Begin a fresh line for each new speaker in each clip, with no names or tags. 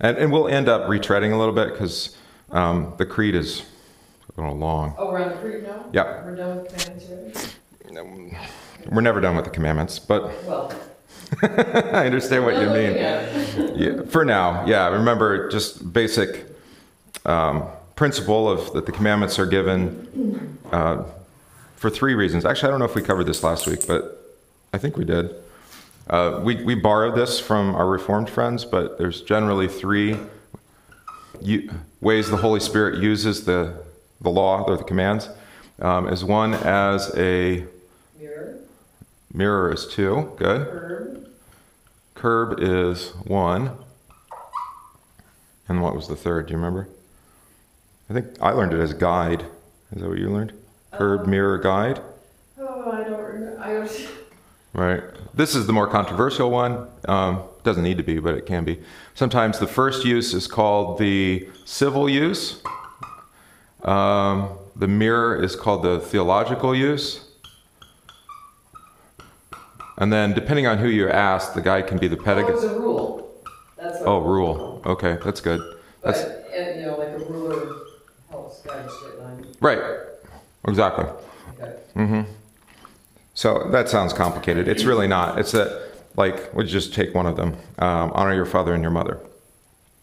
And, and we'll end up retreading a little bit because um, the creed is a little long.
Oh, we're on the creed now?
Yeah.
We're done with commandments already?
We're never done with the commandments, but
Well.
I understand what you mean. Yeah, for now, yeah. Remember, just basic um, principle of that the commandments are given uh, for three reasons. Actually, I don't know if we covered this last week, but I think we did. Uh, we we borrowed this from our Reformed friends, but there's generally three u- ways the Holy Spirit uses the the law or the commands. Um, is one as a
Mirror,
mirror is two, good.
curb,
Curb is one. And what was the third? Do you remember? I think I learned it as guide. Is that what you learned? Curb, mirror, guide.
oh, I don't remember, I was,
Right. This is the more controversial one. Um, doesn't need to be, but it can be. Sometimes the first use is called the civil use. Um, the mirror is called the theological use. And then, depending on who you ask, the guy can be the
oh,
pedagogue.
a rule. That's.
Oh, rule. Okay, that's good. That's
But, and, you know, like a ruler helps guide a straight line.
right. Exactly.
Okay.
So that sounds complicated. It's really not. It's that, like, we just take one of them. Um, honor your father and your mother.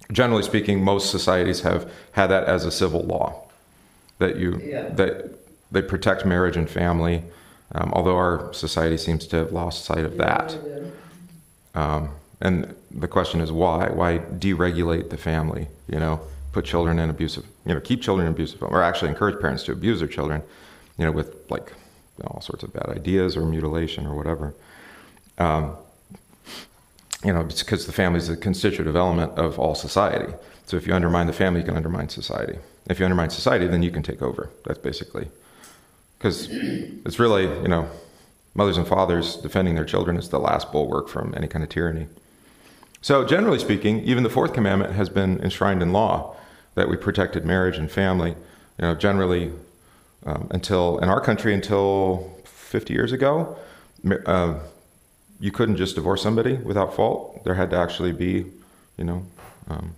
Generally speaking, most societies have had that as a civil law, that you
Yeah.
that they protect marriage and family. Um, although our society seems to have lost sight of that. Um, and the question is why? Why deregulate the family? You know, put children in abusive, you know, keep children in abusive, or actually encourage parents to abuse their children, you know, with like all sorts of bad ideas or mutilation or whatever. Um, you know, it's because the family is a constitutive element of all society. So if you undermine the family, you can undermine society. If you undermine society, then you can take over. That's basically because it's really, you know, mothers and fathers defending their children is the last bulwark from any kind of tyranny. So, generally speaking, even the fourth commandment has been enshrined in law that we protected marriage and family. You know, generally, um, until in our country, until 50 years ago, uh, you couldn't just divorce somebody without fault. There had to actually be, you know. Um,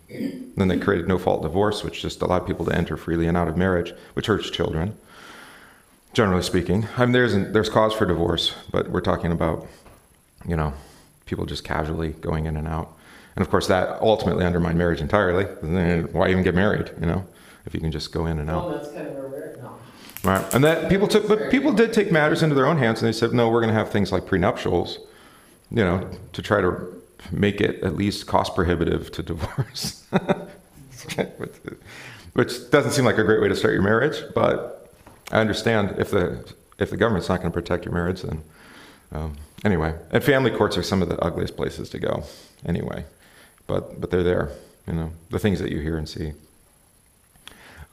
then they created no fault divorce, which just allowed people to enter freely and out of marriage, which hurts children generally speaking. I mean, there's there's cause for divorce, but we're talking about, you know, people just casually going in and out, and of course that ultimately undermined marriage entirely. Why even get married? You know, if you can just go in and
Well,
out,
that's kind of where we're at now.
Right? And that people took, but people did take matters into their own hands, and they said, no, we're going to have things like prenuptials, you know, to try to make it at least cost prohibitive to divorce. Which doesn't seem like a great way to start your marriage, but I understand if the if the government's not going to protect your marriage, then um, anyway. And family courts are some of the ugliest places to go, anyway. But but they're there, you know, the things that you hear and see.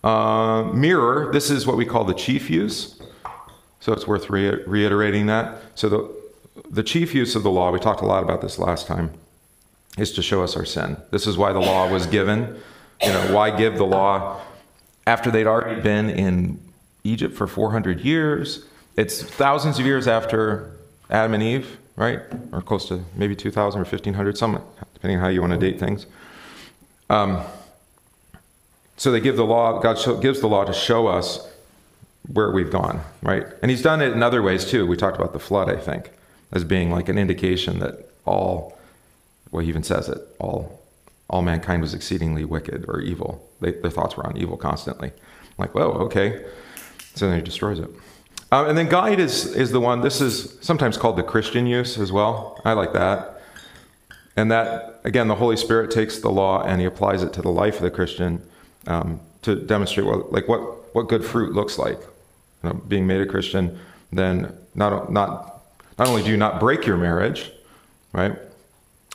Uh, mirror. This is what we call the chief use. So it's worth re- reiterating that. So the the chief use of the law. We talked a lot about this last time. Is to show us our sin. This is why the law was given. You know, why give the law after they'd already been in Egypt for 400 years. It's thousands of years after Adam and Eve, right? Or close to maybe 2,000 or 1,500, some, depending on how you want to date things. Um, so they give the law, God gives the law to show us where we've gone, right? And He's done it in other ways too. We talked about the flood, I think, as being like an indication that all, well, He even says it, all, all mankind was exceedingly wicked or evil. They, their thoughts were on evil constantly. like, whoa, okay. So then he destroys it. Um, and then guide is, is the one, this is sometimes called the Christian use as well. I like that. And that, again, the Holy Spirit takes the law and he applies it to the life of the Christian um, to demonstrate what, like what, what good fruit looks like. You know, being made a Christian, then not, not, not only do you not break your marriage, right?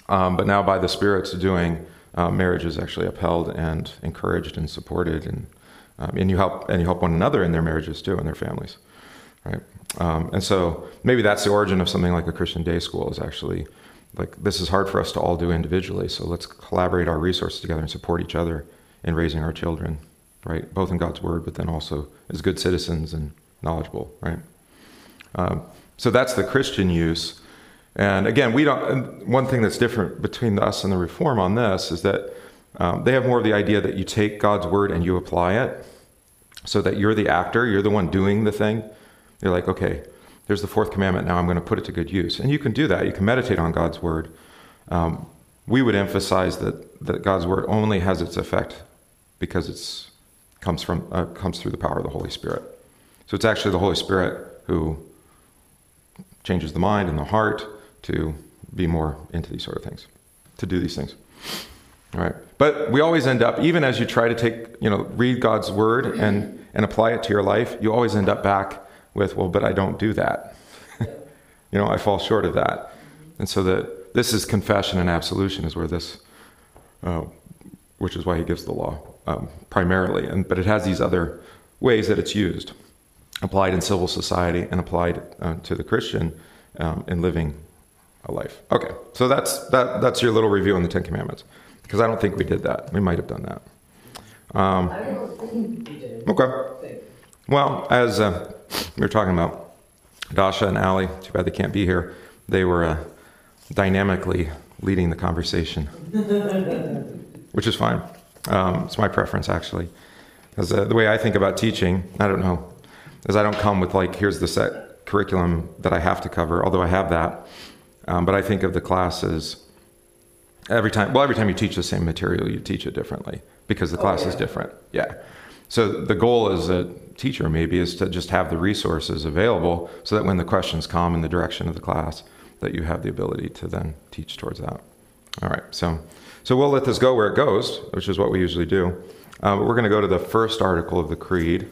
Um, but now by the Spirit's doing, uh, marriage is actually upheld and encouraged and supported, and um, and you help and you help one another in their marriages too and their families, right? Um, and so maybe that's the origin of something like a Christian day school is actually like this is hard for us to all do individually, so let's collaborate our resources together and support each other in raising our children, right? Both in God's word, but then also as good citizens and knowledgeable, right? Um, so that's the Christian use. And again, we don't. One thing that's different between us and the Reform on this is that Um, they have more of the idea that you take God's word and you apply it so that you're the actor, you're the one doing the thing. You're like, okay, there's the fourth commandment, now I'm going to put it to good use. And you can do that. You can meditate on God's word. Um, we would emphasize that, that God's word only has its effect because it comes, from, uh, comes through the power of the Holy Spirit. So it's actually the Holy Spirit who changes the mind and the heart to be more into these sort of things, to do these things. All right. But we always end up, even as you try to take, you know, read God's word and, and apply it to your life, you always end up back with, well, but I don't do that. you know, I fall short of that. And so that this is confession and absolution is where this, uh, which is why he gives the law um, primarily. And, but it has these other ways that it's used, applied in civil society and applied uh, to the Christian um, in living a life. Okay, so that's, that, that's your little review on the Ten Commandments. Because I don't think we did that. We might have done that.
Um, I don't think we did.
Okay. Well, as uh, we were talking about, Dasha and Ali, too bad they can't be here, they were uh, dynamically leading the conversation, which is fine. Um, it's my preference, actually. Because uh, the way I think about teaching, I don't know, is I don't come with, like, here's the set curriculum that I have to cover, although I have that. Um, but I think of the classes every time well every time you teach the same material you teach it differently because the oh, class yeah. is different yeah so the goal as a teacher maybe is to just have the resources available so that when the questions come in the direction of the class that you have the ability to then teach towards that all right so so we'll let this go where it goes which is what we usually do uh, but we're going to go to the first article of the creed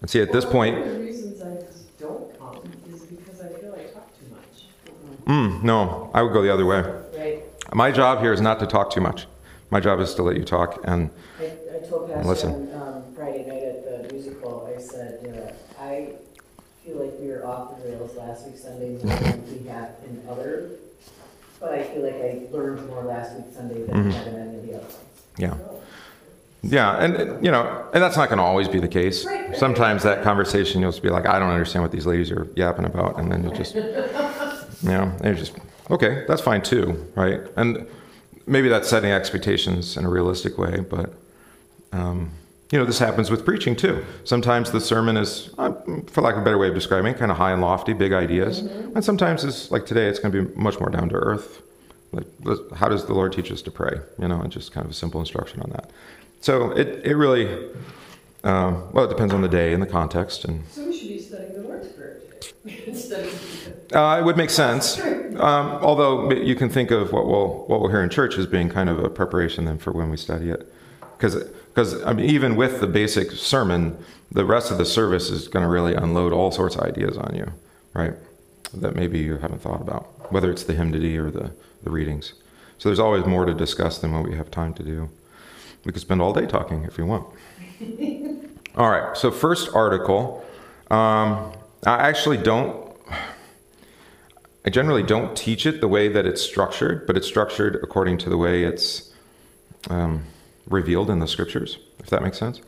and see at this point
the reasons I don't come is because I feel I talk too
Mm, no, I would go the other way. My job here is not to talk too much. My job is to let you talk and
I, I told Pastor listen. On, um, Friday night at the musical, I said, uh, I feel like we were off the rails last week Sunday more we have in other, but I feel like I learned more last week Sunday than mm-hmm. I have in any of the other ones.
Yeah. Yeah, and you know, and that's not going to always be the case. Right. Sometimes that conversation you'll just be like, I don't understand what these ladies are yapping about, and then you'll just, you know, you just Okay, that's fine too, right? And maybe that's setting expectations in a realistic way, but um, you know, this happens with preaching too. Sometimes the sermon is, uh, for lack of a better way of describing, kind of high and lofty, big ideas, mm-hmm. and sometimes it's like today, it's going to be much more down to earth. Like, how does the Lord teach us to pray? You know, and just kind of a simple instruction on that. So it it really, um, well, it depends on the day and the context. And
so we should be studying the Lord's prayer today
uh, it would make sense. Um, although you can think of what we'll what we'll hear in church as being kind of a preparation then for when we study it, because because I mean even with the basic sermon, the rest of the service is going to really unload all sorts of ideas on you, right? That maybe you haven't thought about, whether it's the hymnody or the the readings. So there's always more to discuss than what we have time to do. We could spend all day talking if you want. all right. So first article. Um, I actually don't I generally don't teach it the way that it's structured, but it's structured according to the way it's um, revealed in the scriptures, if that makes sense.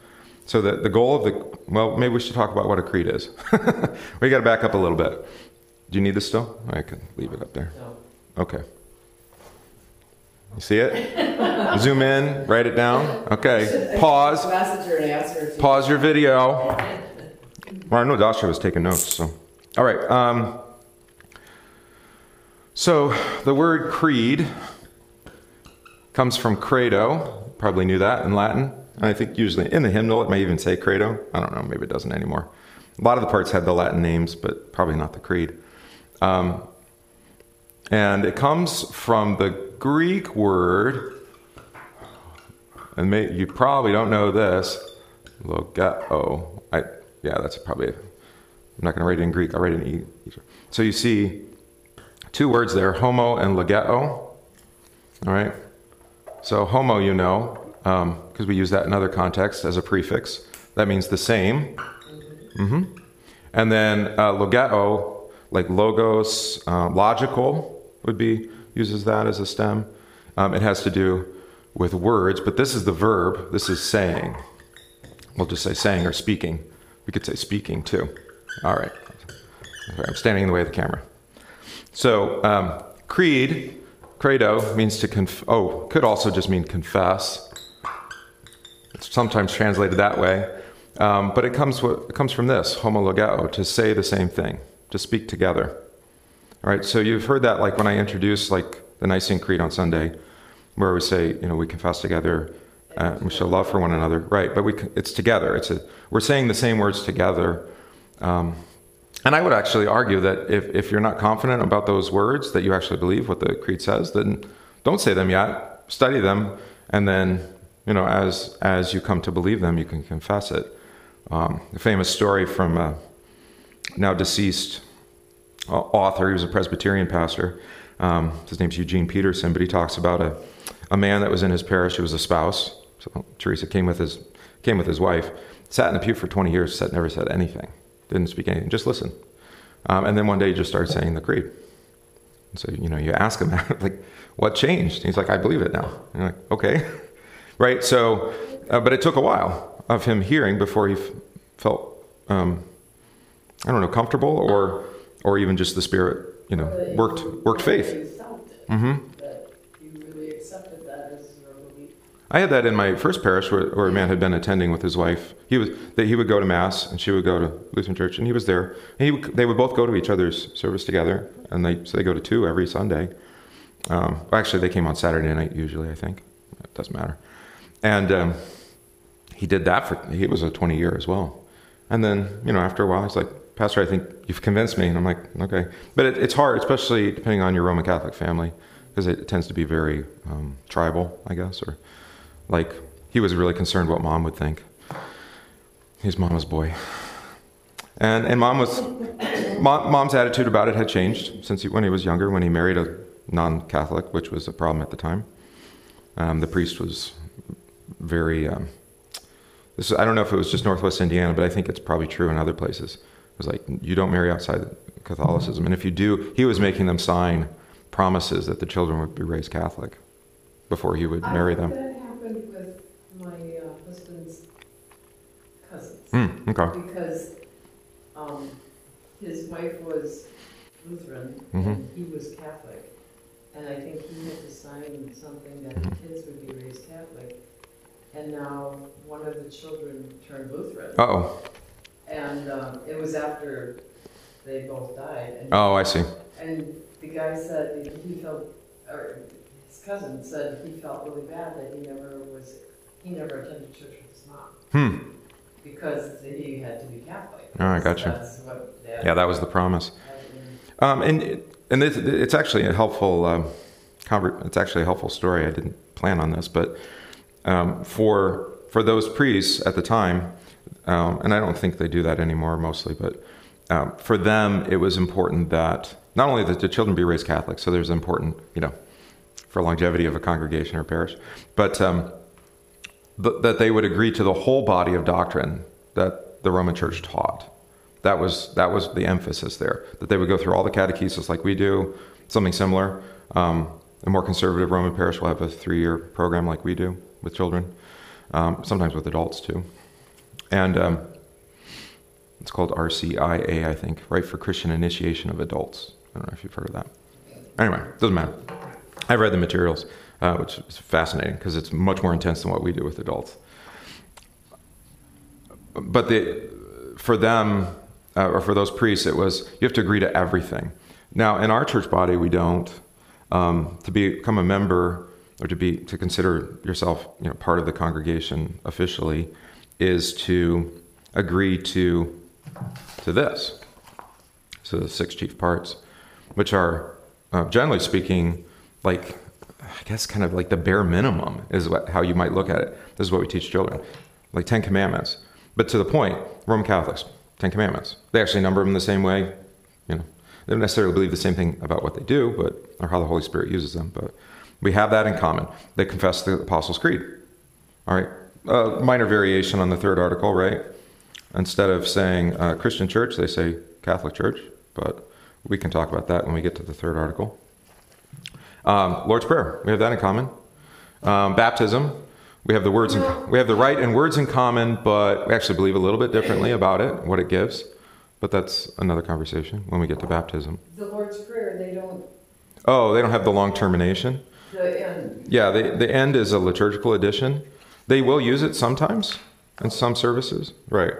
So the, the goal of the, well, maybe we should talk about what a creed is. we got to back up a little bit. Do you need this still? I can leave it up there. Okay. You see it? Zoom in, write it down. Okay. Pause. Pause your video. Well, I know Dasha was taking notes, so. All right. Um, so the word creed comes from credo. Probably knew that in Latin. And I think usually in the hymnal it may even say credo. I don't know, maybe it doesn't anymore. A lot of the parts had the Latin names, but probably not the creed. Um, and it comes from the Greek word, and may, you probably don't know this, logeo. I, yeah, that's probably, I'm not going to write it in Greek, I'll write it in E. So you see two words there, homo and logeo. All right? So, homo, you know, because um, we use that in other contexts as a prefix. That means the same. Mm-hmm. And then uh, logeo, like logos, uh, logical would be, uses that as a stem. Um, it has to do with words, but this is the verb. This is saying. We'll just say saying or speaking. We could say speaking too. All right. I'm standing in the way of the camera. So, um, creed credo means to conf- oh, could also just mean confess. It's sometimes translated that way, um, but it comes it comes from this homologeo to say the same thing, to speak together. All right, so you've heard that like when I introduce like the Nicene Creed on Sunday, where we say you know we confess together, uh, we show love for one another, right? But we it's together. It's a we're saying the same words together. Um, and I would actually argue that if, if you're not confident about those words, that you actually believe what the creed says, then don't say them yet. Study them, and then you know as as you come to believe them, you can confess it. Um, a famous story from a now deceased uh, author. He was a Presbyterian pastor. Um, his name's Eugene Peterson, but he talks about a, a man that was in his parish. He was a spouse. So Teresa came with his came with his wife. Sat in the pew for 20 years. Said never said anything didn't speak anything, just listen. Um, and then one day he just started saying the creed. And so, you know, you ask him, like, what changed? And he's like, I believe it now. And you're like, okay. right? So, uh, but it took a while of him hearing before he f- felt, um, I don't know, comfortable or, or even just the Spirit, you know, worked, worked faith.
Mm-hmm.
I had that in my first parish where, where, a man had been attending with his wife. He was that he would go to mass and she would go to Lutheran church, and he was there. And he, they would both go to each other's service together, and they so they go to two every Sunday. Um, actually, they came on Saturday night usually. I think it doesn't matter. And um, he did that for he was a 20 year as well. And then you know after a while, he's like, Pastor, I think you've convinced me. And I'm like, okay. But it, it's hard, especially depending on your Roman Catholic family, because it tends to be very um, tribal, I guess, or like, he was really concerned what mom would think. He's mama's boy. And, and mom was, mom, mom's attitude about it had changed since he, when he was younger, when he married a non Catholic, which was a problem at the time. Um, the priest was very, um, this, I don't know if it was just Northwest Indiana, but I think it's probably true in other places. It was like, you don't marry outside Catholicism. And if you do, he was making them sign promises that the children would be raised Catholic before he would marry them. Mm, okay.
Because um, his wife was Lutheran mm-hmm. and he was Catholic. And I think he had to sign something that mm-hmm. the kids would be raised Catholic. And now one of the children turned Lutheran.
oh.
And um, it was after they both died. And
oh, I see.
And the guy said he felt, or his cousin said he felt really bad that he never was, he never attended church with his mom.
Hmm
because he had to be Catholic.
Oh, I got you. yeah, that was the promise. Um, and and it's, it's, actually a helpful um, it's actually a helpful story. I didn't plan on this, but um, for for those priests at the time, um, and I don't think they do that anymore mostly, but um, for them it was important that not only that the children be raised Catholic, so there's important you know for longevity of a congregation or parish, but um, that they would agree to the whole body of doctrine that the Roman Church taught. That was that was the emphasis there. That they would go through all the catechesis like we do, something similar. Um, a more conservative Roman parish will have a three-year program like we do with children, um, sometimes with adults too, and um, it's called RCIA, I think, Rite for Christian Initiation of Adults. I don't know if you've heard of that. Anyway, doesn't matter. I've read the materials uh, which is fascinating because it's much more intense than what we do with adults. But the, for them, uh, or for those priests, it was you have to agree to everything. Now, in our church body, we don't. Um, to become a member or to be to consider yourself you know, part of the congregation officially is to agree to to this. So the six chief parts, which are uh, generally speaking like I guess kind of like the bare minimum is what, how you might look at it. This is what we teach children, like Ten Commandments. But to the point, Roman Catholics, Ten Commandments. They actually number them the same way. You know, they don't necessarily believe the same thing about what they do, but or how the Holy Spirit uses them. But we have that in common. They confess the Apostles' Creed. All right, minor variation on the third article, right? Instead of saying uh, Christian Church, they say Catholic Church. But we can talk about that when we get to the third article. Um, Lord's Prayer, we have that in common. Um, baptism, we have the words, in, we have the rite and words in common, but we actually believe a little bit differently about it, what it gives. But that's another conversation when we get to baptism.
The Lord's Prayer, they don't.
Oh, they don't have the long termination.
The end.
Yeah, the the end is a liturgical addition. They will use it sometimes in some services, right?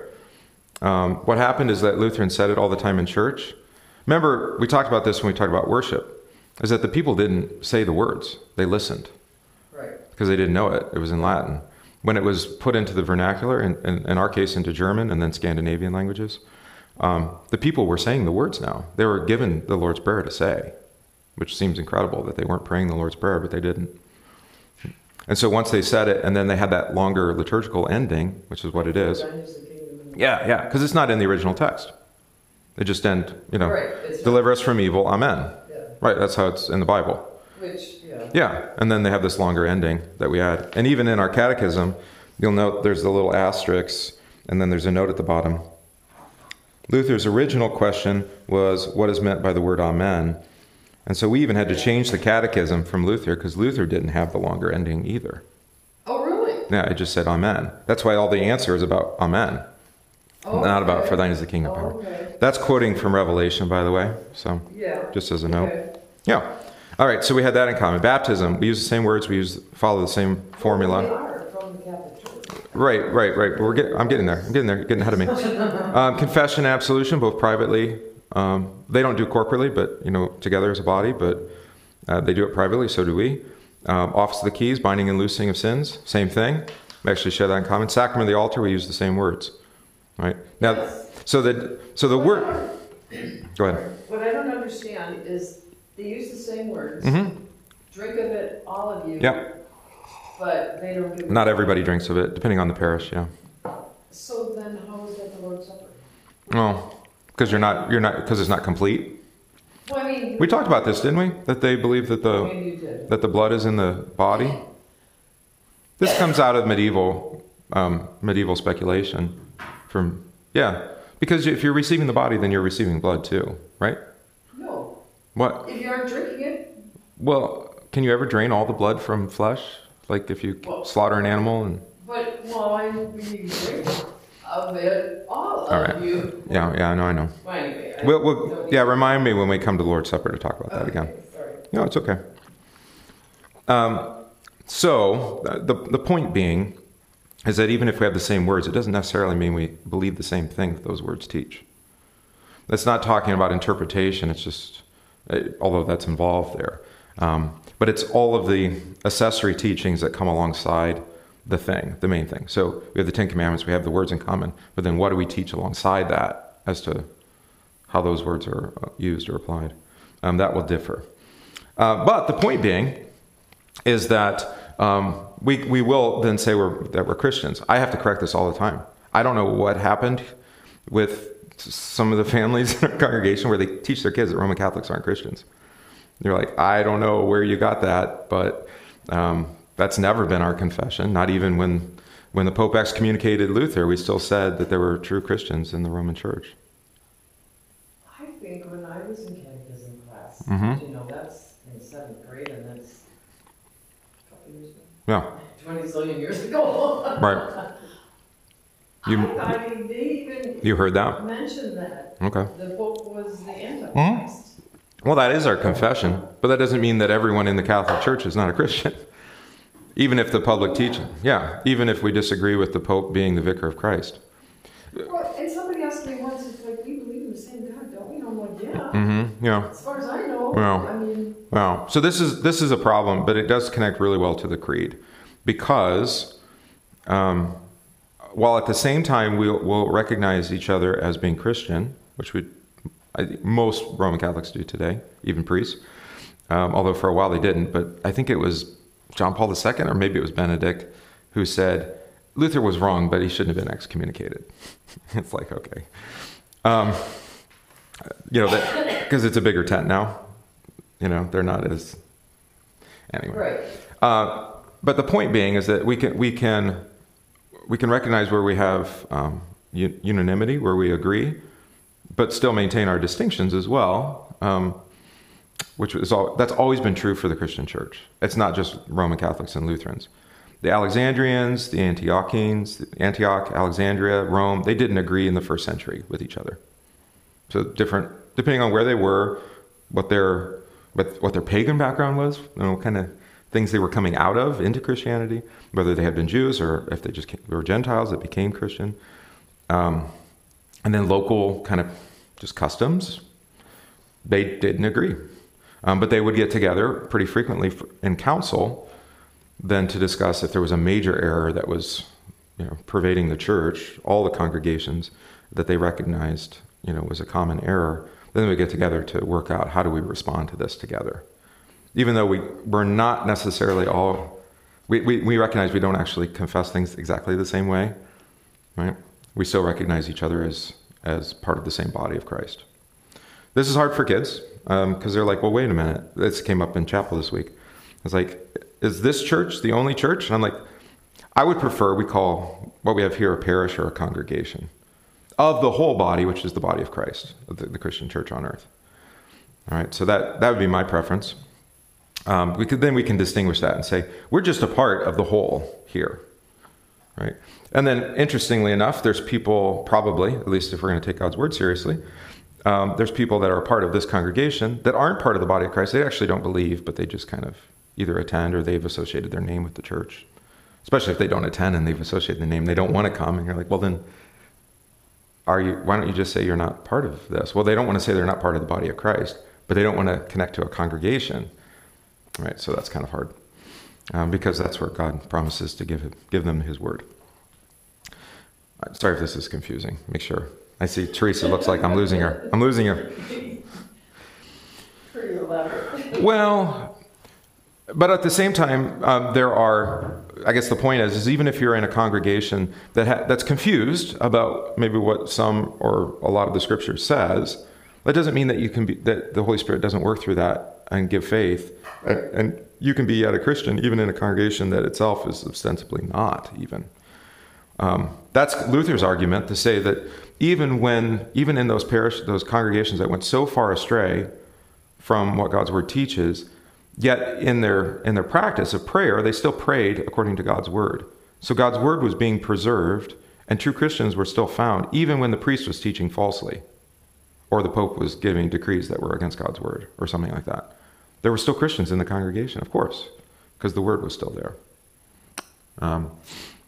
Um, what happened is that Lutheran said it all the time in church. Remember, we talked about this when we talked about worship. Is that the people didn't say the words; they listened
Right.
because they didn't know it. It was in Latin. When it was put into the vernacular, in, in, in our case into German and then Scandinavian languages, um, the people were saying the words now. They were given the Lord's Prayer to say, which seems incredible that they weren't praying the Lord's Prayer, but they didn't. And so once they said it, and then they had that longer liturgical ending, which is what it is.
Thine is the kingdom and-
Yeah, yeah, because it's not in the original text. They just end, you know,
Right,
deliver us from evil, amen. Right, that's how it's in the Bible.
which, yeah.
Yeah, and then they have this longer ending that we add. And even in our catechism, you'll note there's the little asterisks, and then there's a note at the bottom. Luther's original question was, What is meant by the word Amen? And so we even had to change the catechism from Luther because Luther didn't have the longer ending either.
Oh, really?
Yeah, it just said Amen. That's why all the answer is about Amen,
Oh,
not about. For thine is the kingdom
Oh,
power.
Okay,
That's quoting from Revelation, by the way, so
yeah.
just as a note.
Okay.
Yeah. All right, so we had that in common. Baptism, we use the same words, we use follow the same formula.
They are from the Catholic Church.
Right, right, right. We're getting, I'm getting there. I'm getting there. You're getting ahead of me. Um, confession, absolution, both privately. Um, they don't do corporately, but you know, together as a body. But uh, they do it privately. So do we. Um, office of the keys, binding and loosing of sins, same thing. We actually share that in common. Sacrament of the altar, we use the same words. Right now, so the so the word. Go ahead.
What I don't understand is they use the same words.
Mm-hmm.
Drink of it, all of you.
Yep.
But they don't do.
Not everybody drinks of it, depending on the parish. Yeah.
So then how is that the Lord's Supper?
Oh, because you're not you're not because it's not complete.
Well, I mean.
We talked about this, didn't we? That they believe that the that the blood is in the body. This comes out of medieval um, medieval speculation. From yeah, because if you're receiving the body, then you're receiving blood too, right? What?
if you aren't drinking it,
Well, can you ever drain all the blood from flesh? Like if you
Well-
slaughter an animal and
but, well, I mean, you drink of it, all
All
of
right.
you.
yeah, yeah, I know, I know.
Well, anyway. I
We'll, we'll, yeah, remind me when we come to the Lord's Supper to talk about that again.
Sorry.
No, it's okay. Um, so the the point being is that even if we have the same words, it doesn't necessarily mean we believe the same thing that those words teach. That's not talking about interpretation. It's just, although that's involved there, um, but it's all of the accessory teachings that come alongside the thing, the main thing. So we have the Ten Commandments, we have the words in common, but then what do we teach alongside that as to how those words are uh, used or applied? Um, that will differ. Uh, but the point being is that um, we, we will then say we're, that we're Christians. I have to correct this all the time. I don't know what happened with some of the families in our congregation where they teach their kids that Roman Catholics aren't Christians. They're like, I don't know where you got that, but um, that's never been our confession. Not even when, when the Pope excommunicated Luther, we still said that there were true Christians in the Roman Church.
I think when I was in catechism class,
Mhm.
you know, that's in seventh grade and that's a couple years ago,
Yeah,
twenty zillion years ago.
right. You,
I, I mean, they even
you heard that?
mentioned that
Okay.
the Pope was the. Antichrist.
Well, that is our confession, but that doesn't mean that everyone in the Catholic Church is not a Christian. Even if the public teaching, yeah, even if we disagree with the Pope being the vicar of Christ.
Well, and somebody asked me once, it's like, we believe in the same God, don't we? And I'm like, yeah,
Mm-hmm. Yeah.
as far as I know,
Well.
I mean,
Wow. So this is this is a problem, but it does connect really well to the creed, because um, while at the same time we'll, we'll recognize each other as being Christian, which we I, most Roman Catholics do today, even priests. Um, although for a while they didn't, but I think it was John Paul II or maybe it was Benedict who said Luther was wrong, but he shouldn't have been excommunicated. it's like okay, um, you know because it's a bigger tent now. You know they're not as anyway.
right.
Uh, but the point being is that we can we can we can recognize where we have um, unanimity, where we agree, but still maintain our distinctions as well. Um, which is all, that's always been true for the Christian Church. It's not just Roman Catholics and Lutherans. The Alexandrians, the Antiochians, Antioch, Alexandria, Rome, they didn't agree in the first century with each other. So different, depending on where they were, what their what, what their pagan background was, and what kind of things they were coming out of into Christianity, whether they had been Jews or if they just came, were Gentiles that became Christian. Um, and then local kind of just customs, they didn't agree. Um, but they would get together pretty frequently in council then to discuss if there was a major error that was you know, pervading the church, all the congregations that they recognized you know, was a common error. Then we get together to work out how do we respond to this together. Even though we, we're not necessarily all, we, we, we recognize we don't actually confess things exactly the same way, right? We still recognize each other as, as part of the same body of Christ. This is hard for kids because um, they're like, well, wait a minute. This came up in chapel this week. It's like, is this church the only church? And I'm like, I would prefer we call what we have here a parish or a congregation of the whole body, which is the body of Christ, the, the Christian church on earth. All right, so that, that would be my preference. Um, we could, then we can distinguish that and say, we're just a part of the whole here. Right? And then, interestingly enough, there's people, probably, at least if we're going to take God's word seriously, um, there's people that are a part of this congregation that aren't part of the body of Christ. They actually don't believe, but they just kind of either attend or they've associated their name with the church. Especially if they don't attend and they've associated the name, they don't want to come, and you're like, well, then are you, why don't you just say you're not part of this? Well, they don't want to say they're not part of the body of Christ, but they don't want to connect to a congregation. Right? So that's kind of hard. Um, because that's where God promises to give, give them his word. Sorry if this is confusing. Make sure. I see Teresa looks like I'm losing her. I'm losing her. Well, but at the same time, um, there are I guess the point is, is even if you're in a congregation that ha- that's confused about maybe what some or a lot of the scripture says, that doesn't mean that you can be that the Holy Spirit doesn't work through that and give faith, and, you can be yet a Christian even in a congregation that itself is ostensibly not even. Um, that's Luther's argument to say that even when even in those parish those congregations that went so far astray from what God's word teaches Yet in their in their practice of prayer, they still prayed according to God's word. So God's word was being preserved, and true Christians were still found, even when the priest was teaching falsely, or the Pope was giving decrees that were against God's word, or something like that. There were still Christians in the congregation, of course, because the word was still there. Um,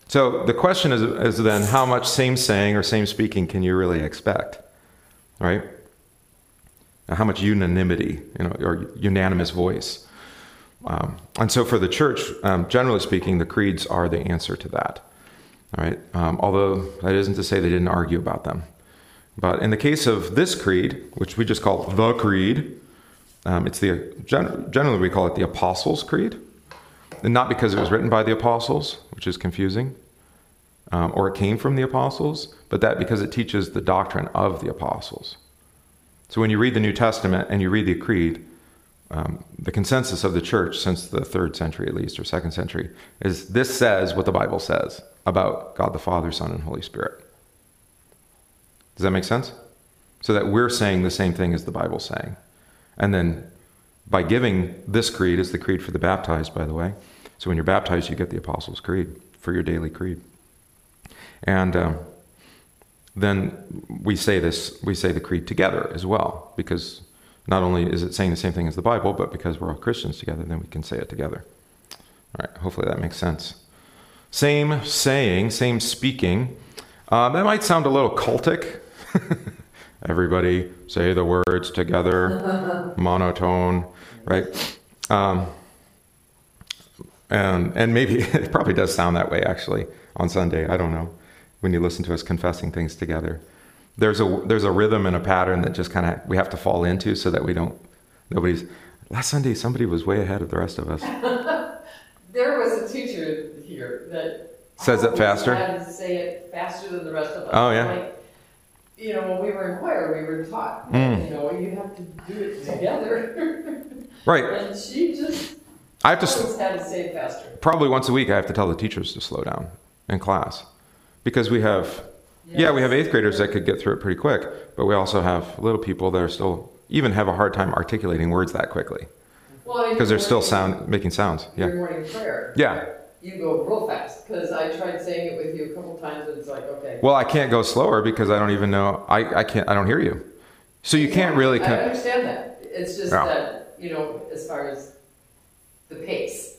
so the question is, is then how much same saying or same speaking can you really expect, right? How much unanimity, you know, or unanimous voice. Um, and so for the church, um, generally speaking, the creeds are the answer to that. All right. Um, although that isn't to say they didn't argue about them. But in the case of this creed, which we just call the creed, um, it's the generally we call it the Apostles' Creed, and not because it was written by the apostles, which is confusing, um, or it came from the apostles, but that because it teaches the doctrine of the apostles. So when you read the New Testament and you read the creed, um, the consensus of the church since the third century, at least, or second century, is this says what the Bible says about God the Father, Son, and Holy Spirit. Does that make sense? So that we're saying the same thing as the Bible's saying. And then by giving this creed, is the creed for the baptized, by the way. So when you're baptized, you get the Apostles' Creed for your daily creed. And um, then we say this, we say the creed together as well, because not only is it saying the same thing as the Bible, but because we're all Christians together, then we can say it together. All right, hopefully that makes sense. Same saying, same speaking. Uh, that might sound a little cultic. Everybody say the words together, monotone, right? Um, and and maybe it probably does sound that way actually on Sunday. I don't know. When you listen to us confessing things together. There's a there's a rhythm and a pattern that just kind of we have to fall into so that we don't nobody's last sunday somebody was way ahead of the rest of us.
There was a teacher here that
says it faster?
had to say it faster than the rest of us.
Oh yeah.
Like, you know when we were in choir we were taught mm. you know you have to do it together
right
and she just
i have to,
had to say it faster
probably once a week i have to tell the teachers to slow down in class because we have Yes. Yeah, we have eighth graders that could get through it pretty quick, but we also have little people that are still even have a hard time articulating words that quickly Well, because they're still sound making sounds. Yeah.
Morning prayer.
Yeah.
You go real fast because I tried saying it with you a couple times and it's like okay.
Well, I can't go slower because I don't even know. I, I can't. I don't hear you. So you can't really.
I understand that. It's just that you know, as far as the pace.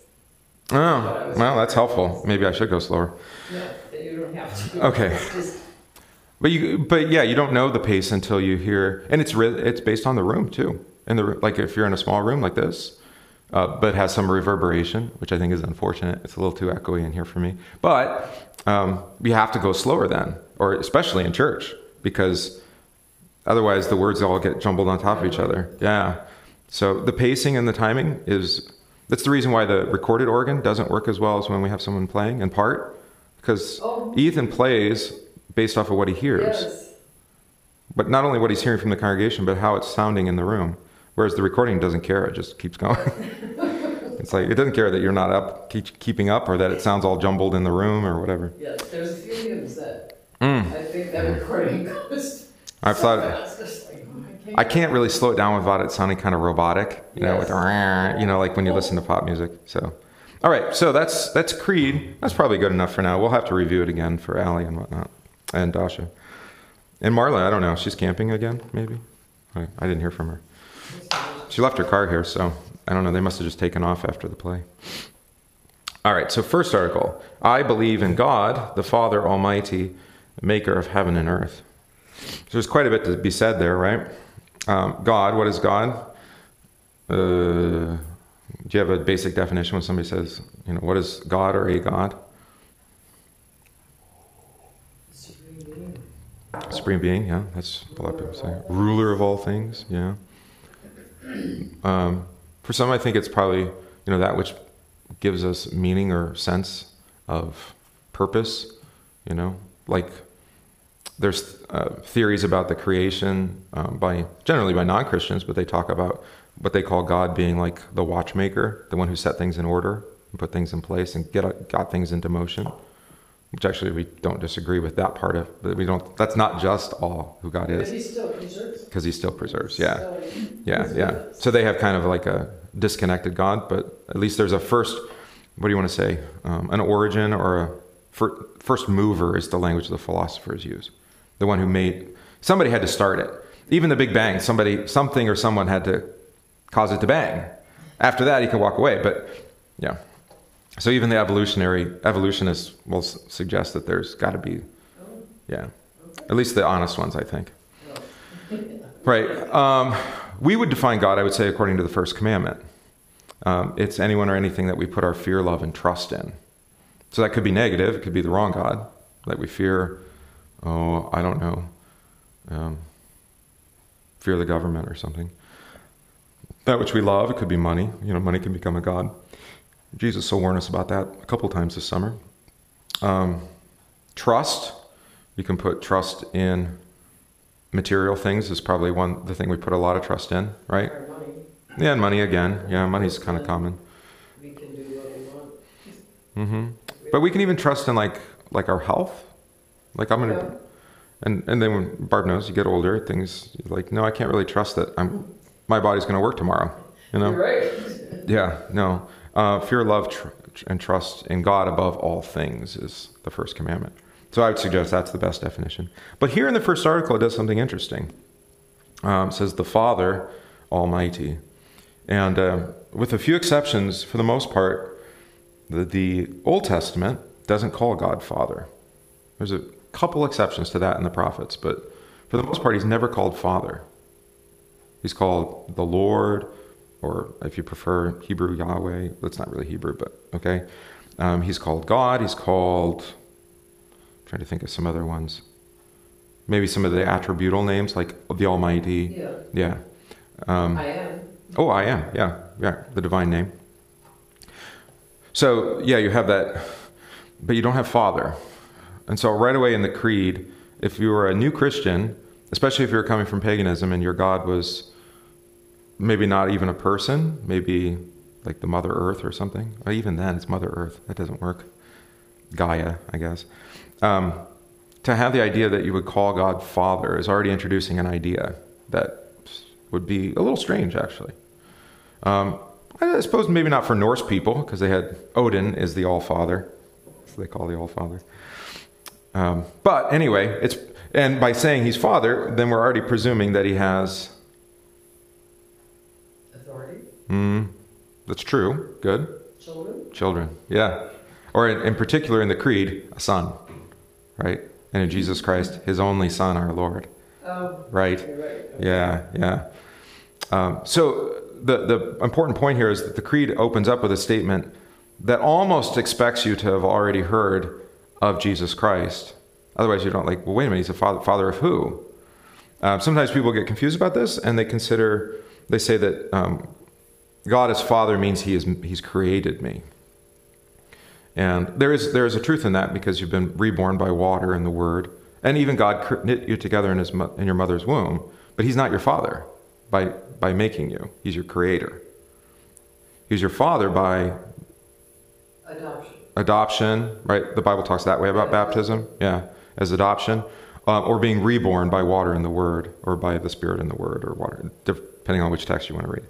Oh, well, that's helpful. Maybe I should go slower.
No, that you don't have to.
Okay.
Just,
But you, but yeah, you don't know the pace until you hear, and it's it's based on the room too. And the like, if you're in a small room like this, uh, but has some reverberation, which I think is unfortunate. It's a little too echoey in here for me. But um, you have to go slower then, or especially in church, because otherwise the words all get jumbled on top of each other. Yeah. So the pacing and the timing is that's the reason why the recorded organ doesn't work as well as when we have someone playing in part, because
Oh.
Ethan plays based off of what he hears
yes,
but not only what he's hearing from the congregation, but how it's sounding in the room. Whereas the recording doesn't care; it just keeps going. it's like it doesn't care that you're not up, keep, keeping up, or that it sounds all jumbled in the room or whatever.
yes, there's a few hymns that
Mm.
I think that recording goes
I've
so
thought
fast, like, oh, I can't.
I can't really slow it down without it sounding kind of robotic, you know, with
Yes.
you know, like when you listen to pop music. So, all right, so that's that's Creed. That's probably good enough for now. We'll have to review it again for Allie and whatnot, and Dasha, and Marla. I don't know. She's camping again, maybe. I, I didn't hear from her. She left her car here, so I don't know. They must have just taken off after the play. All right, so first article I believe in God, the Father Almighty, maker of heaven and earth. So there's quite a bit to be said there, right? Um, God, what is God? Uh, do you have a basic definition when somebody says, you know, what is God or a God?
Supreme being.
Supreme being, yeah, that's what a lot of people say. Ruler of all things, yeah. Um, for some, I think it's probably you know that which gives us meaning or sense of purpose. You know, like there's uh, theories about the creation um, by generally by non-Christians, but they talk about what they call God being like the watchmaker, the one who set things in order and put things in place and get got things into motion. Which actually we don't disagree with that part of, but we don't. That's not just all who God is
he still preserves.
because He still preserves. Yeah.
So,
Yeah, yeah. So they have kind of like a disconnected God, but at least there's a first, what do you want to say? Um, an origin or a fir- first mover is the language the philosophers use. The one who made, somebody had to start it. Even the Big Bang, somebody, something or someone had to cause it to bang. After that, he can walk away. But yeah. So even the evolutionary evolutionists will s- suggest that there's got to be, yeah, at least the honest ones, I think. Right. Um, we would define God, I would say, according to the first commandment. Um, it's anyone or anything that we put our fear, love, and trust in. So that could be negative. It could be the wrong God. that we fear, oh, I don't know, um, fear the government or something. That which we love, it could be money. You know, money can become a God. Jesus will warn us about that a couple times this summer. Um, trust, you can put trust in material things is probably one the thing we put a lot of trust in, right?
Money,
Yeah, and money again. Yeah, money's kind of common.
we can do what we want.
hmm But we can even trust in like like our health. Like I'm gonna,
Yeah.
and and then when Barb knows, you get older, things you're like no, I can't really trust that I'm my body's gonna work tomorrow. You know?
You're right.
Yeah, no. Uh, fear, love, tr- and trust in God above all things is the first commandment. So I would suggest that's the best definition. But here in the first article, it does something interesting. Um, it says the Father Almighty, and uh, with a few exceptions, for the most part, the, the Old Testament doesn't call God Father. There's a couple exceptions to that in the prophets, but for the most part, he's never called Father. He's called the Lord, or if you prefer Hebrew Yahweh, that's not really Hebrew, but okay. Um, he's called God. He's called. I'm trying to think of some other ones. Maybe some of the attributal names like the Almighty.
Yeah,
Yeah. Um,
I am.
oh, I am. Yeah, yeah, the divine name. So yeah, you have that, but you don't have Father, and so right away in the creed, if you were a new Christian, especially if you were coming from paganism and your God was maybe not even a person, maybe like the Mother Earth or something. Or even then, it's Mother Earth. That doesn't work. Gaia, I guess. Um, to have the idea that you would call God Father is already introducing an idea that would be a little strange, actually. Um, I suppose maybe not for Norse people, because they had Odin is the All Father, so they call the All Father. Um, but anyway, it's and by saying he's Father, then we're already presuming that he has? Mm, that's true. Good.
Children?
Children. Yeah. Or in, in particular in the Creed, a son, right? And in Jesus Christ, his only son, our Lord.
Oh,
Right.
right.
Yeah, yeah. Um, so the the important point here is that the creed opens up with a statement that almost expects you to have already heard of Jesus Christ. Otherwise, you don't like. Well, wait a minute. He's a father. Father of who? Um, sometimes people get confused about this, and they consider they say that um, God as Father means He is He's created me. And there is there is a truth in that because you've been reborn by water and the Word, and even God knit you together in His in your mother's womb. But He's not your Father by by making you. He's your Creator. He's your Father by
Adoption.
adoption, right? The Bible talks that way about baptism, yeah, as adoption, uh, or being reborn by water and the Word, or by the Spirit and the Word, or water, depending on which text you want to read,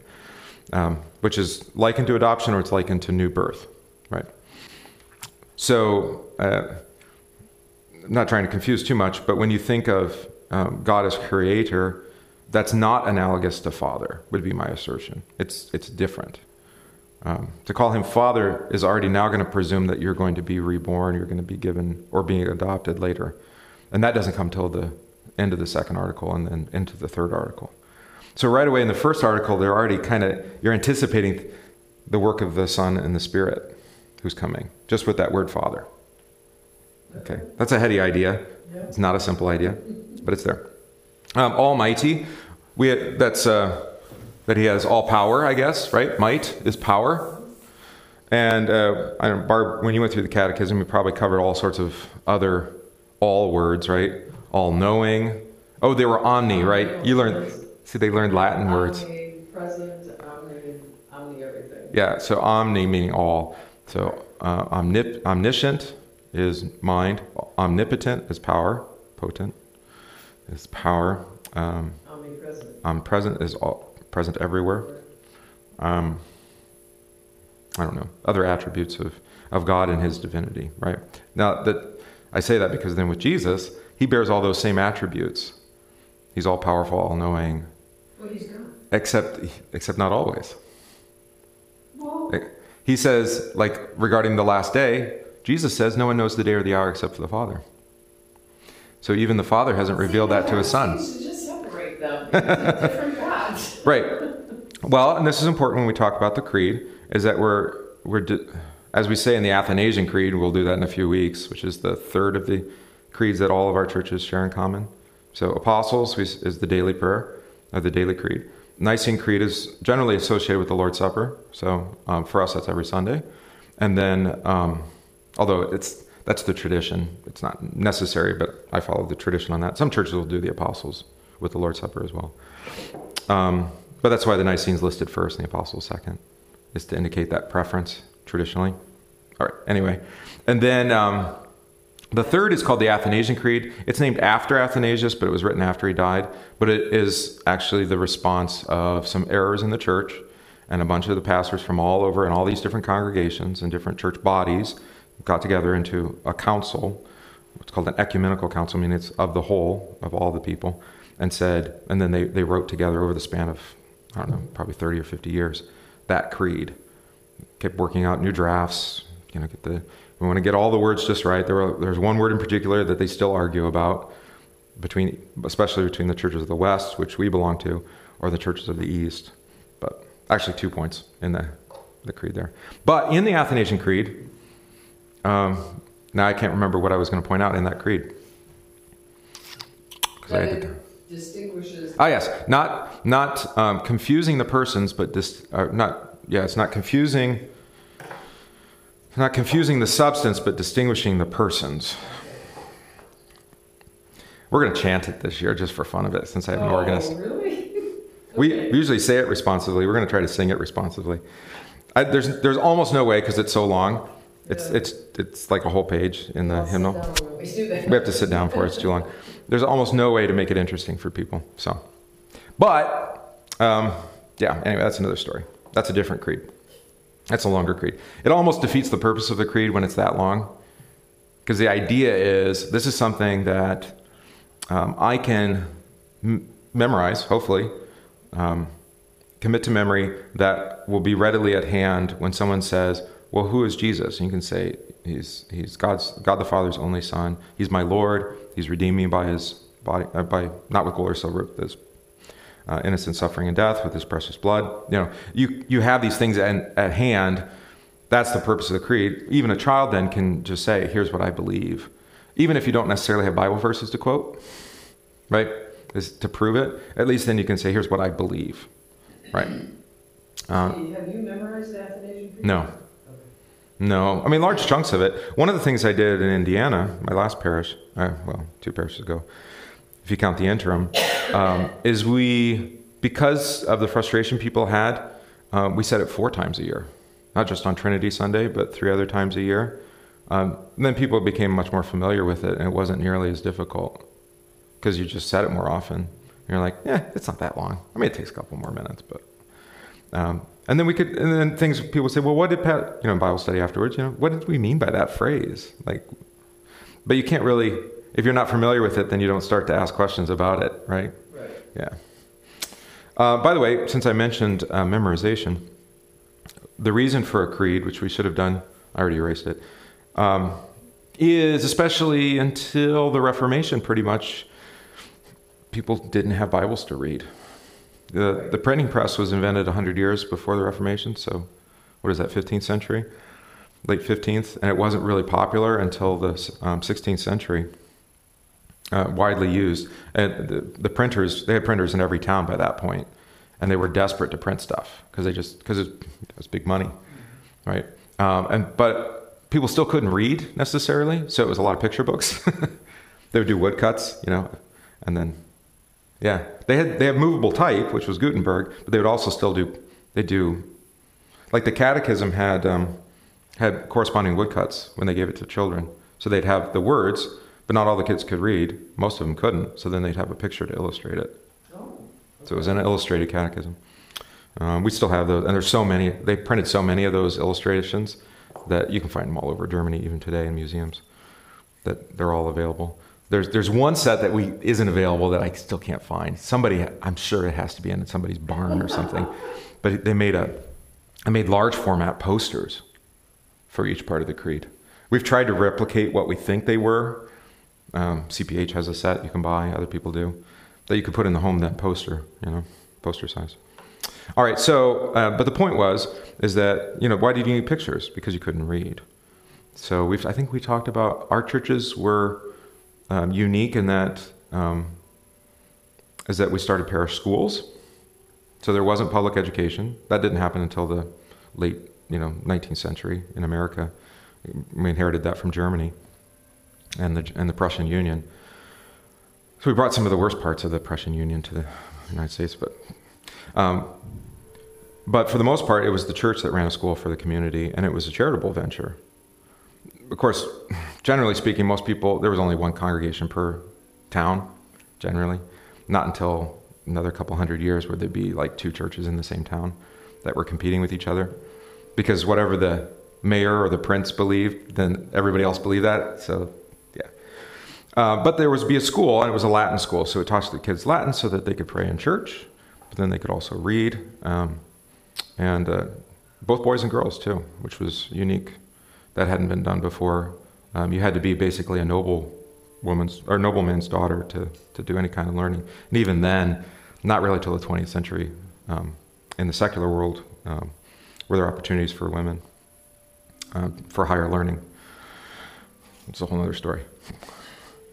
um, which is likened to adoption or it's likened to new birth, right? So, uh, not trying to confuse too much, but when you think of um, God as creator, that's not analogous to Father, would be my assertion. It's it's different. Um, to call him father is already now going to presume that you're going to be reborn, you're going to be given or being adopted later. And that doesn't come till the end of the second article and then into the third article. So right away in the first article, they're already kind of, you're anticipating the work of the Son and the Spirit who's coming, just with that word father. Okay, that's a heady idea. It's not a simple idea, but it's there. Um, Almighty, we, that's, uh, that he has all power, I guess, right? Might is power. And uh, I don't, Barb, when you went through the catechism, you probably covered all sorts of other all words, right? All knowing. Oh, they were omni, right? You learned, see, they learned Latin words.
Omnipresent, omni, omni everything.
Yeah, so omni meaning all. So uh, omnip- omniscient is mind, omnipotent is power, potent is power. Um,
Omnipresent.
omnipresent is all, present everywhere. Um, I don't know other attributes of of God and His divinity, right? Now that I say that because then with Jesus, He bears all those same attributes. He's all powerful, all knowing,
Well, he's
except except not always.
Well,
He says, like regarding the last day, Jesus says, no one knows the day or the hour except for the Father. So even the Father hasn't revealed that to his Son.
Should just separate them. They're.
Right. Well, and this is important when we talk about the creed, is that we're we're as we say in the Athanasian Creed, we'll do that in a few weeks, which is the third of the creeds that all of our churches share in common. So apostles is the daily prayer, or the daily creed. Nicene Creed is generally associated with the Lord's Supper. So um, for us, that's every Sunday. And then, um, although it's that's the tradition, it's not necessary, but I follow the tradition on that. Some churches will do the apostles with the Lord's Supper as well. Um, but that's why the Nicene's listed first and the Apostles second, is to indicate that preference traditionally. All right, anyway. And then um, the third is called the Athanasian Creed. It's named after Athanasius, but it was written after he died. But it is actually the response of some errors in the church and a bunch of the pastors from all over and all these different congregations and different church bodies got together into a council. It's called an ecumenical council, meaning it's of the whole, of all the people, and said, and then they, they wrote together over the span of, I don't know, probably 30 or 50 years, that creed. Kept working out new drafts, you know, get the, we want to get all the words just right. There were, there's one word in particular that they still argue about, between, especially between the churches of the West, which we belong to, or the churches of the East. But actually, two points in the, the creed there. But in the Athanasian Creed, um, now I can't remember what I was going to point out in that creed. 'Cause I
But
had to-
it distinguishes.
Ah, yes, not not um, confusing the persons, but dis, uh, not yeah, it's not confusing. Not confusing the substance, but distinguishing the persons. We're going to chant it this year just for fun of it, since I have an
oh,
organist.
really?
We usually say it responsively. We're going to try to sing it responsively. I, there's there's almost no way because it's so long. It's
Yeah.
it's it's like a whole page in the
I'll
hymnal.
we.
We have to sit down for it. It's too long. There's almost no way to make it interesting for people. So, but um, yeah. Anyway, that's another story. That's a different creed. That's a longer creed. It almost defeats the purpose of the creed when it's that long, because the idea is this is something that um, I can m- memorize, hopefully, um, commit to memory that will be readily at hand when someone says, "Well, who is Jesus?" And you can say, "He's he's God's God the Father's only Son. He's my Lord. He's redeemed me by His body, uh, by not with gold or silver, with His uh, innocent suffering and death, with His precious blood." You know, you you have these things at, at hand. That's the purpose of the creed. Even a child then can just say, "Here's what I believe," even if you don't necessarily have Bible verses to quote, right? Is to prove it. At least then you can say, "Here's what I believe." Right. Uh,
Have you memorized the Athanasian Creed?
no. No. I mean, large chunks of it. One of the things I did in Indiana, my last parish, uh, well, two parishes ago, if you count the interim, um, is we, because of the frustration people had, um, we said it four times a year. Not just on Trinity Sunday, but three other times a year. Um, then people became much more familiar with it, and it wasn't nearly as difficult because you just said it more often. You're like, yeah, it's not that long. I mean, it takes a couple more minutes, but. Um, and then we could, and then things people say, well, what did Pat, you know, Bible study afterwards, you know, what did we mean by that phrase? Like, but you can't really, if you're not familiar with it, then you don't start to ask questions about it, right?
Right.
Yeah. Uh, by the way, since I mentioned uh, memorization, the reason for a creed, which we should have done, I already erased it, um, is especially until the Reformation, pretty much, people didn't have Bibles to read. The, the printing press was invented 100 years before the Reformation, so what is that, 15th century? Late 15th, and it wasn't really popular until the um, 16th century. Uh, widely used. And the, the printers, they had printers in every town by that point, and they were desperate to print stuff because they just because it, it was big money, right? Um, and but people still couldn't read necessarily, so it was a lot of picture books. they would do woodcuts, you know, and then yeah, they had they have movable type, which was Gutenberg, but they would also still do they do like the Catechism had um, had corresponding woodcuts when they gave it to children, so they'd have the words, but not all the kids could read. Most of them couldn't, so then they'd have a picture to illustrate it.
Oh.
So it was an illustrated catechism. Um, we still have those, and there's so many. They printed so many of those illustrations that you can find them all over Germany, even today in museums. That they're all available. There's there's one set that we isn't available that I still can't find. Somebody, I'm sure it has to be in somebody's barn or something. But they made a, I made large format posters for each part of the creed. We've tried to replicate what we think they were. Um, CPH has a set you can buy. Other people do that you could put in the home. That poster, you know, poster size. All right. So, uh, but the point was is that you know why did you need pictures? Because you couldn't read. So we've I think we talked about our churches were um, unique in that um, is that we started parish schools. So there wasn't public education. That didn't happen until the late, you know, 19th century in America. We inherited that from Germany and the and the Prussian Union. So we brought some of the worst parts of the Prussian Union to the United States, but um, but for the most part, it was the church that ran a school for the community, and it was a charitable venture. Of course, generally speaking, most people there was only one congregation per town. Generally, not until another couple hundred years would there be like two churches in the same town that were competing with each other, because whatever the mayor or the prince believed, then everybody else believed that. So. Uh, but there was be a school, and it was a Latin school, so it taught the kids Latin so that they could pray in church, but then they could also read, um, and uh, both boys and girls too, which was unique. That hadn't been done before. Um, you had to be basically a noble woman's or nobleman's daughter to to do any kind of learning, and even then, not really till the 20th century. Um, in the secular world, um, were there opportunities for women um, for higher learning? It's a whole other story.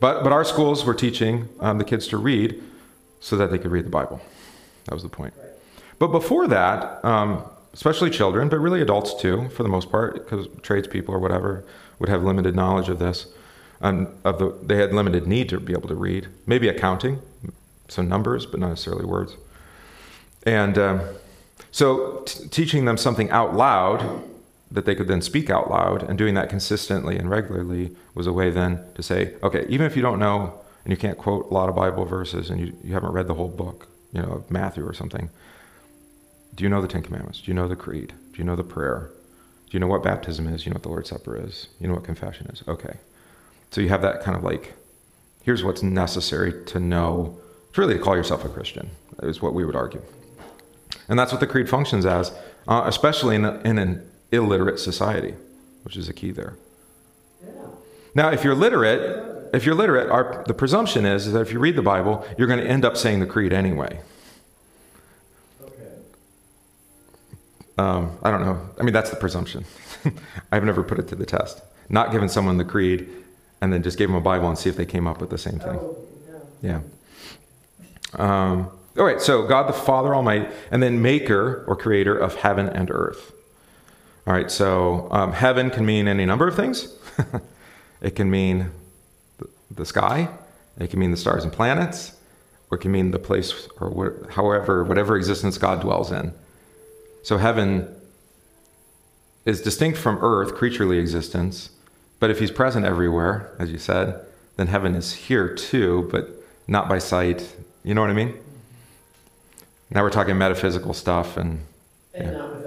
But, but our schools were teaching um, the kids to read so that they could read the Bible. That was the point. But before that, um, especially children, but really adults too, for the most part, because tradespeople or whatever would have limited knowledge of this. Um, of the, they had limited need to be able to read, maybe accounting, some numbers, but not necessarily words. And um, so, t- teaching them something out loud that they could then speak out loud and doing that consistently and regularly was a way then to say, okay, even if you don't know and you can't quote a lot of Bible verses and you, you haven't read the whole book, you know, of Matthew or something, do you know the Ten Commandments? Do you know the Creed? Do you know the prayer? Do you know what baptism is? Do you know what the Lord's Supper is? do You know what confession is? Okay. So you have that kind of like, here's what's necessary to know. It's really to call yourself a Christian, is what we would argue. And that's what the creed functions as, uh, especially in, a, in an illiterate society, which is a key there.
Yeah.
Now, if you're literate, if you're literate, our, the presumption is, is that if you read the Bible, you're going to end up saying the creed anyway.
Okay.
Um, I don't know. I mean, that's the presumption. I've never put it to the test. Not given someone the creed and then just gave them a Bible and see if they came up with the same thing.
Oh, yeah.
Yeah. Um, all right, so God the Father Almighty, and then maker or creator of heaven and earth. All right, so um, heaven can mean any number of things. it can mean the, sky, it can mean the stars and planets, or it can mean the place or however, whatever existence God dwells in. So heaven is distinct from earth, creaturely existence, but if he's present everywhere, as you said, then heaven is here too, but not by sight. You know what I mean? Now we're talking metaphysical stuff, and
And
Yeah.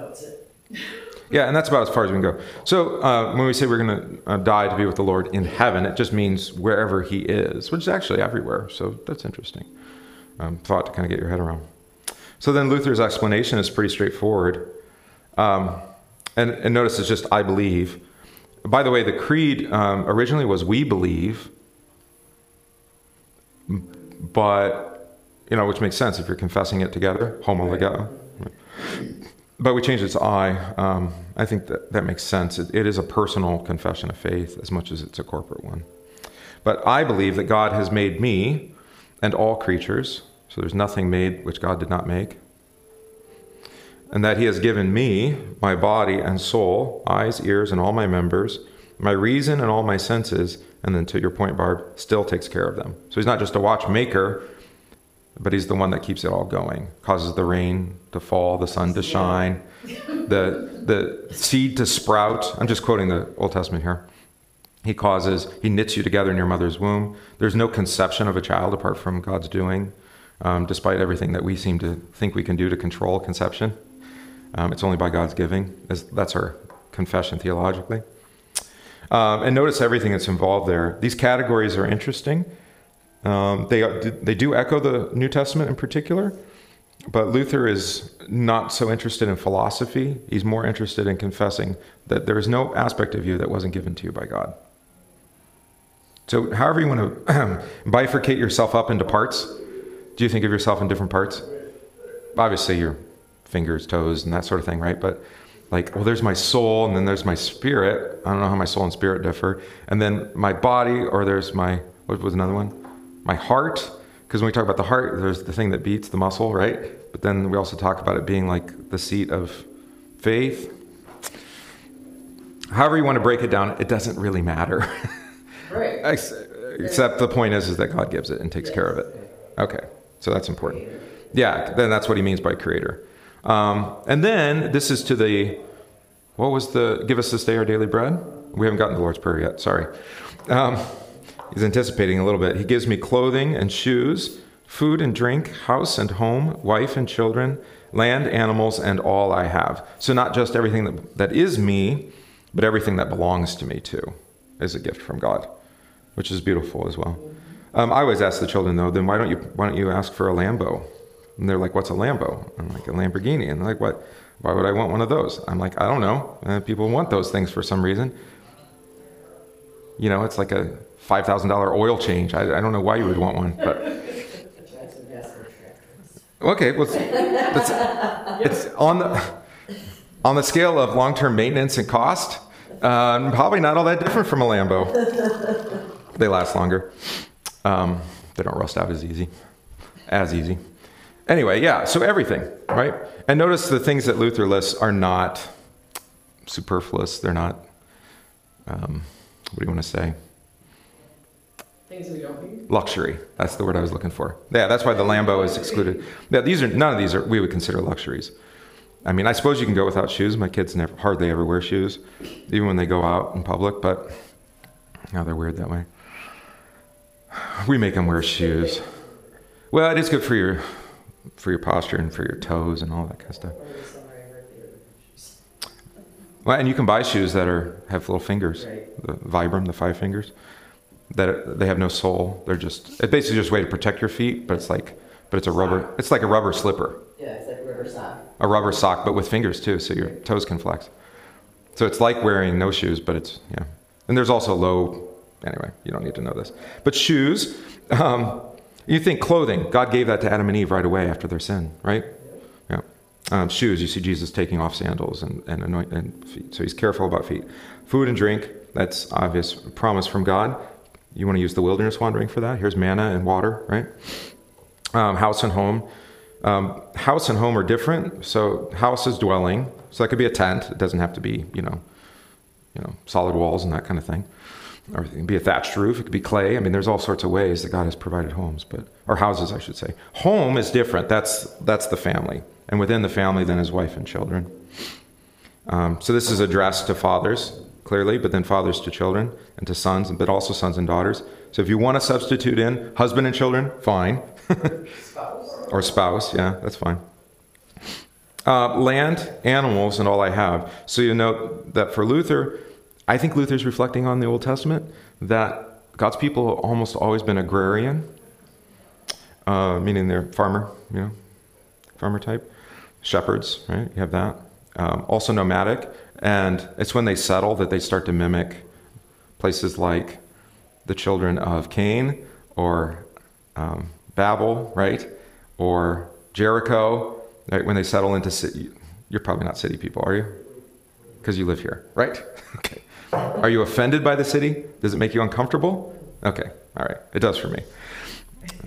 Not without sin.
yeah, and that's about as far as we can go. So uh, when we say we're going to uh, die to be with the Lord in heaven, it just means wherever He is, which is actually everywhere. So that's interesting. Um, thought to kind of get your head around. So then Luther's explanation is pretty straightforward. Um, and, and notice it's just I believe. By the way, the creed um, originally was we believe, but, you know, which makes sense if you're confessing it together, homologeo. But we changed it to I. Um, I think that that makes sense. It, it is a personal confession of faith as much as it's a corporate one. But I believe that God has made me and all creatures, so there's nothing made which God did not make, and that He has given me my body and soul, eyes, ears, and all my members, my reason and all my senses, and then to your point, Barb, still takes care of them. So He's not just a watchmaker, but He's the one that keeps it all going, causes the rain to fall, the sun to shine, the the seed to sprout. I'm just quoting the Old Testament here. He causes, he knits you together in your mother's womb. There's no conception of a child apart from God's doing, um, despite everything that we seem to think we can do to control conception. Um, it's only by God's giving. That's- our confession theologically. Um, and notice everything that's involved there. These categories are interesting. Um, they, they do echo the New Testament in particular, but Luther is not so interested in philosophy. He's more interested in confessing that there is no aspect of you that wasn't given to you by God. So, however you want to bifurcate yourself up into parts, do you think of yourself in different parts? Obviously, your fingers, toes, and that sort of thing, right? But like, well, there's my soul, and then there's my spirit. I don't know how my soul and spirit differ. And then my body, or there's my, what was another one? My heart. Because when we talk about the heart, there's the thing that beats the muscle, right? But then we also talk about it being like the seat of faith. However you want to break it down, it doesn't really matter.
Right.
Except the point is, is that God gives it and takes care of it. Okay, so that's important. Yeah, then that's what he means by creator. Um, and then this is to the, what was the, give us this day our daily bread? We haven't gotten the Lord's Prayer yet, sorry. Um, he's anticipating a little bit. He gives me clothing and shoes, food and drink, house and home, wife and children, land, animals, and all I have. So not just everything that, that is me, but everything that belongs to me too is a gift from God which is beautiful as well. Um, I always ask the children though, then why don't you why don't you ask for a Lambo? And they're like, "What's a Lambo?" I'm like, "A Lamborghini." And they're like, "What? Why would I want one of those?" I'm like, "I don't know. Uh, people want those things for some reason. You know, it's like a five thousand dollar oil change. I, I don't know why you would want one, but okay, well, it's, it's, it's on the on the scale of long term maintenance and cost. Um, probably not all that different from a Lambo. they last longer. Um, they don't rust out as easy, as easy. Anyway, yeah. So everything, right? And notice the things that Luther lists are not superfluous. They're not. Um, what do you want to say?
Things we don't need.
Luxury. That's the word I was looking for. Yeah, that's why the Lambo is excluded. Yeah, these are none of these are we would consider luxuries. I mean, I suppose you can go without shoes. My kids never hardly ever wear shoes, even when they go out in public. But now they're weird that way. We make them wear shoes. Well, it is good for your for your posture and for your toes and all that kind of stuff.
Or the summer I heard they were shoes.
Well, and you can buy shoes that are have little fingers, the Vibram, the five fingers, that they have no sole. They're just it's basically just a way to protect your feet, but it's like but it's a rubber. It's like a rubber slipper.
Yeah, it's like rubber rubber sock.
A rubber sock, but with fingers too, so your toes can flex. So it's like wearing no shoes, but it's, yeah. And there's also low, anyway, you don't need to know this. But shoes, um, you think clothing, God gave that to Adam and Eve right away after their sin, right? Yeah. Um, shoes, you see Jesus taking off sandals and, and, anoint, and feet. So he's careful about feet. Food and drink, that's obvious promise from God. You want to use the wilderness wandering for that? Here's manna and water, right? Um, house and home. Um, house and home are different. So house is dwelling. So that could be a tent. It doesn't have to be, you know, you know, solid walls and that kind of thing. Or it could be a thatched roof. It could be clay. I mean, there's all sorts of ways that God has provided homes, but or houses, I should say. Home is different. That's that's the family, and within the family, then his wife and children. Um, so this is addressed to fathers clearly, but then fathers to children and to sons, but also sons and daughters. So if you want to substitute in husband and children, fine.
Spouse.
or spouse, yeah, that's fine. Uh, land, animals, and all I have. So you note that for Luther, I think Luther's reflecting on the Old Testament that God's people have almost always been agrarian, uh, meaning they're farmer, you know, farmer type, shepherds, right? You have that. Um, also nomadic, and it's when they settle that they start to mimic places like the children of Cain or um, Babel, right? Or Jericho, right? When they settle into city, you're probably not city people, are you? Because you live here, right? okay. Are you offended by the city? Does it make you uncomfortable? Okay, all right. It does for me.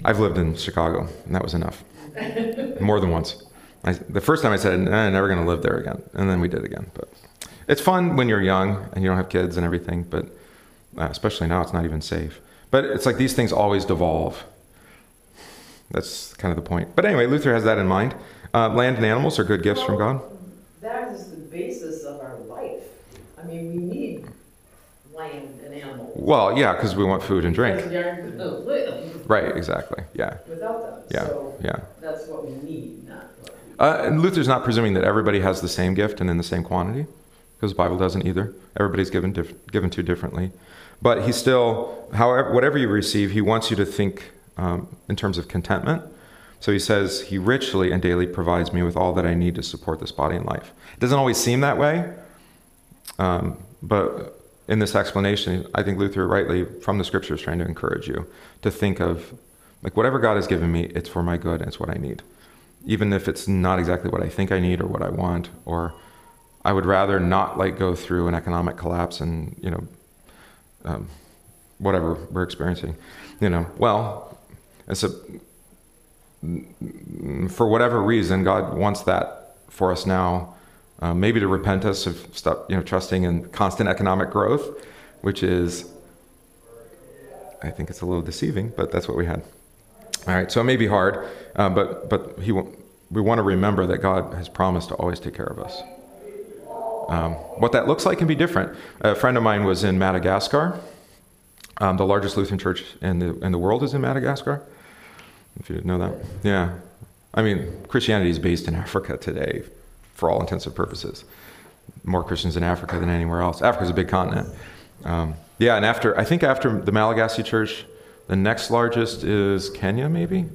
I've lived in Chicago, and that was enough. More than once. I, the first time I said, nah, I'm never going to live there again. And then we did again. But it's fun when you're young and you don't have kids and everything, but uh, especially now, it's not even safe. But it's like these things always devolve. That's kind of the point. But anyway, Luther has that in mind. Uh, land and animals are good gifts from God.
That is the basis of our life. I mean, we need land and animals.
Well, yeah, because we want food and drink.
Because we aren't gonna live
Right, exactly. Yeah,
without them.
yeah,
So
yeah.
that's what we need, not what
Uh, and Luther's not presuming that everybody has the same gift and in the same quantity, because the Bible doesn't either. Everybody's given given to differently. But he still, however, whatever you receive, he wants you to think um, in terms of contentment. So he says, He richly and daily provides me with all that I need to support this body and life. It doesn't always seem that way, um, but in this explanation, I think Luther rightly, from the scriptures, trying to encourage you to think of, like, whatever God has given me, it's for my good and it's what I need even if it's not exactly what I think I need or what I want, or I would rather not like go through an economic collapse and you know um, whatever we're experiencing. You know, well, it's a for whatever reason God wants that for us now. Uh, maybe to repent us of stop, you know, trusting in constant economic growth, which is, I think it's a little deceiving, but that's what we had. All right, so it may be hard, uh, but but he we want to remember that God has promised to always take care of us. Um, what that looks like can be different. A friend of mine was in Madagascar. Um, the largest Lutheran church in the in the world is in Madagascar. If you didn't know that, yeah. I mean, Christianity is based in Africa today, for all intents and purposes. More Christians in Africa than anywhere else. Africa's a big continent. Um, yeah, and after I think after the Malagasy church, the next largest is Kenya, maybe.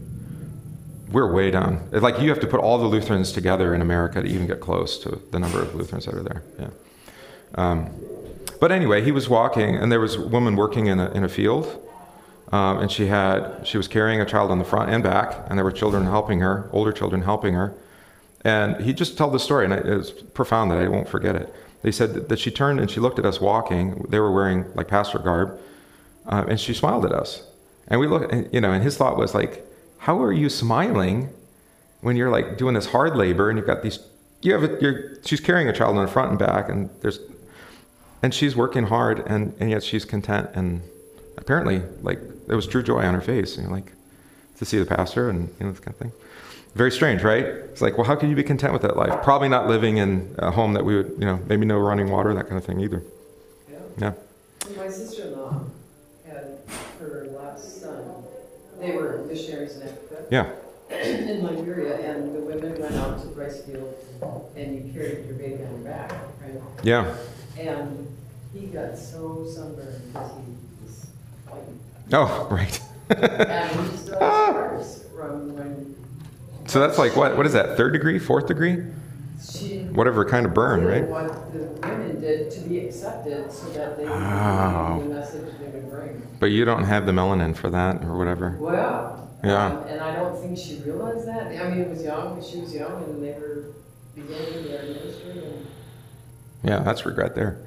We're way down. Like you have to put all the Lutherans together in America to even get close to the number of Lutherans that are there. Yeah. Um, but anyway, he was walking, and there was a woman working in a, in a field, um, and she had she was carrying a child on the front and back, and there were children helping her, older children helping her. And he just told the story, and it was profound that I won't forget it. They said that she turned and she looked at us walking. They were wearing like pastor garb, uh, and she smiled at us. And we look, you know, and his thought was like, how are you smiling when you're like doing this hard labor and you've got these, you have, a, you're, she's carrying a child on the front and back and there's, and she's working hard and, and yet she's content and apparently like there was true joy on her face. And you're like, to see the pastor and you know, this kind of thing. Very strange, right? It's like, well, how can you be content with that life? Probably not living in a home that we would, you know, maybe no running water, that kind of thing either.
Yeah.
Yeah.
My sister-in-law had her last son. They were missionaries in Africa,
Yeah.
in Liberia, and the women went out to the rice field, and you carried your baby on your back, right?
Yeah.
And he got so sunburned because he was white.
Oh, right.
And he still has scars from when
So that's like what? What is that? Third degree? Fourth degree?
She
Whatever kind of burn,
did
right?
what the women did to be accepted so that they could the message they would bring.
But you don't have the melanin for that or whatever.
Well,
Yeah.
um, and I don't think she realized that. I mean, it was young, she was young, and they were beginning their ministry. And,
Yeah, that's regret there.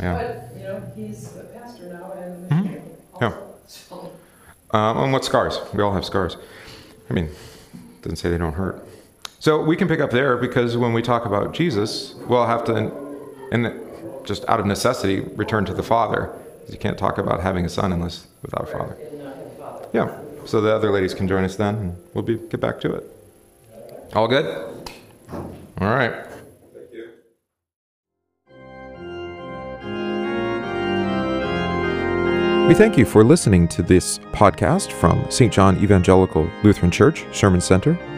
Yeah.
But, you know, he's a pastor now and a
Mhm.
missionary
Yeah.
So,
Um, and what scars? We all have scars. I mean, doesn't say they don't hurt. So we can pick up there because when we talk about Jesus, we'll have to, and just out of necessity, return to the Father. You can't talk about having a son unless without a father. Yeah. So the other ladies can join us then, and we'll be get back to it. All good. All right. Thank you. We thank you for listening to this podcast from St. John Evangelical Lutheran Church, Sherman Center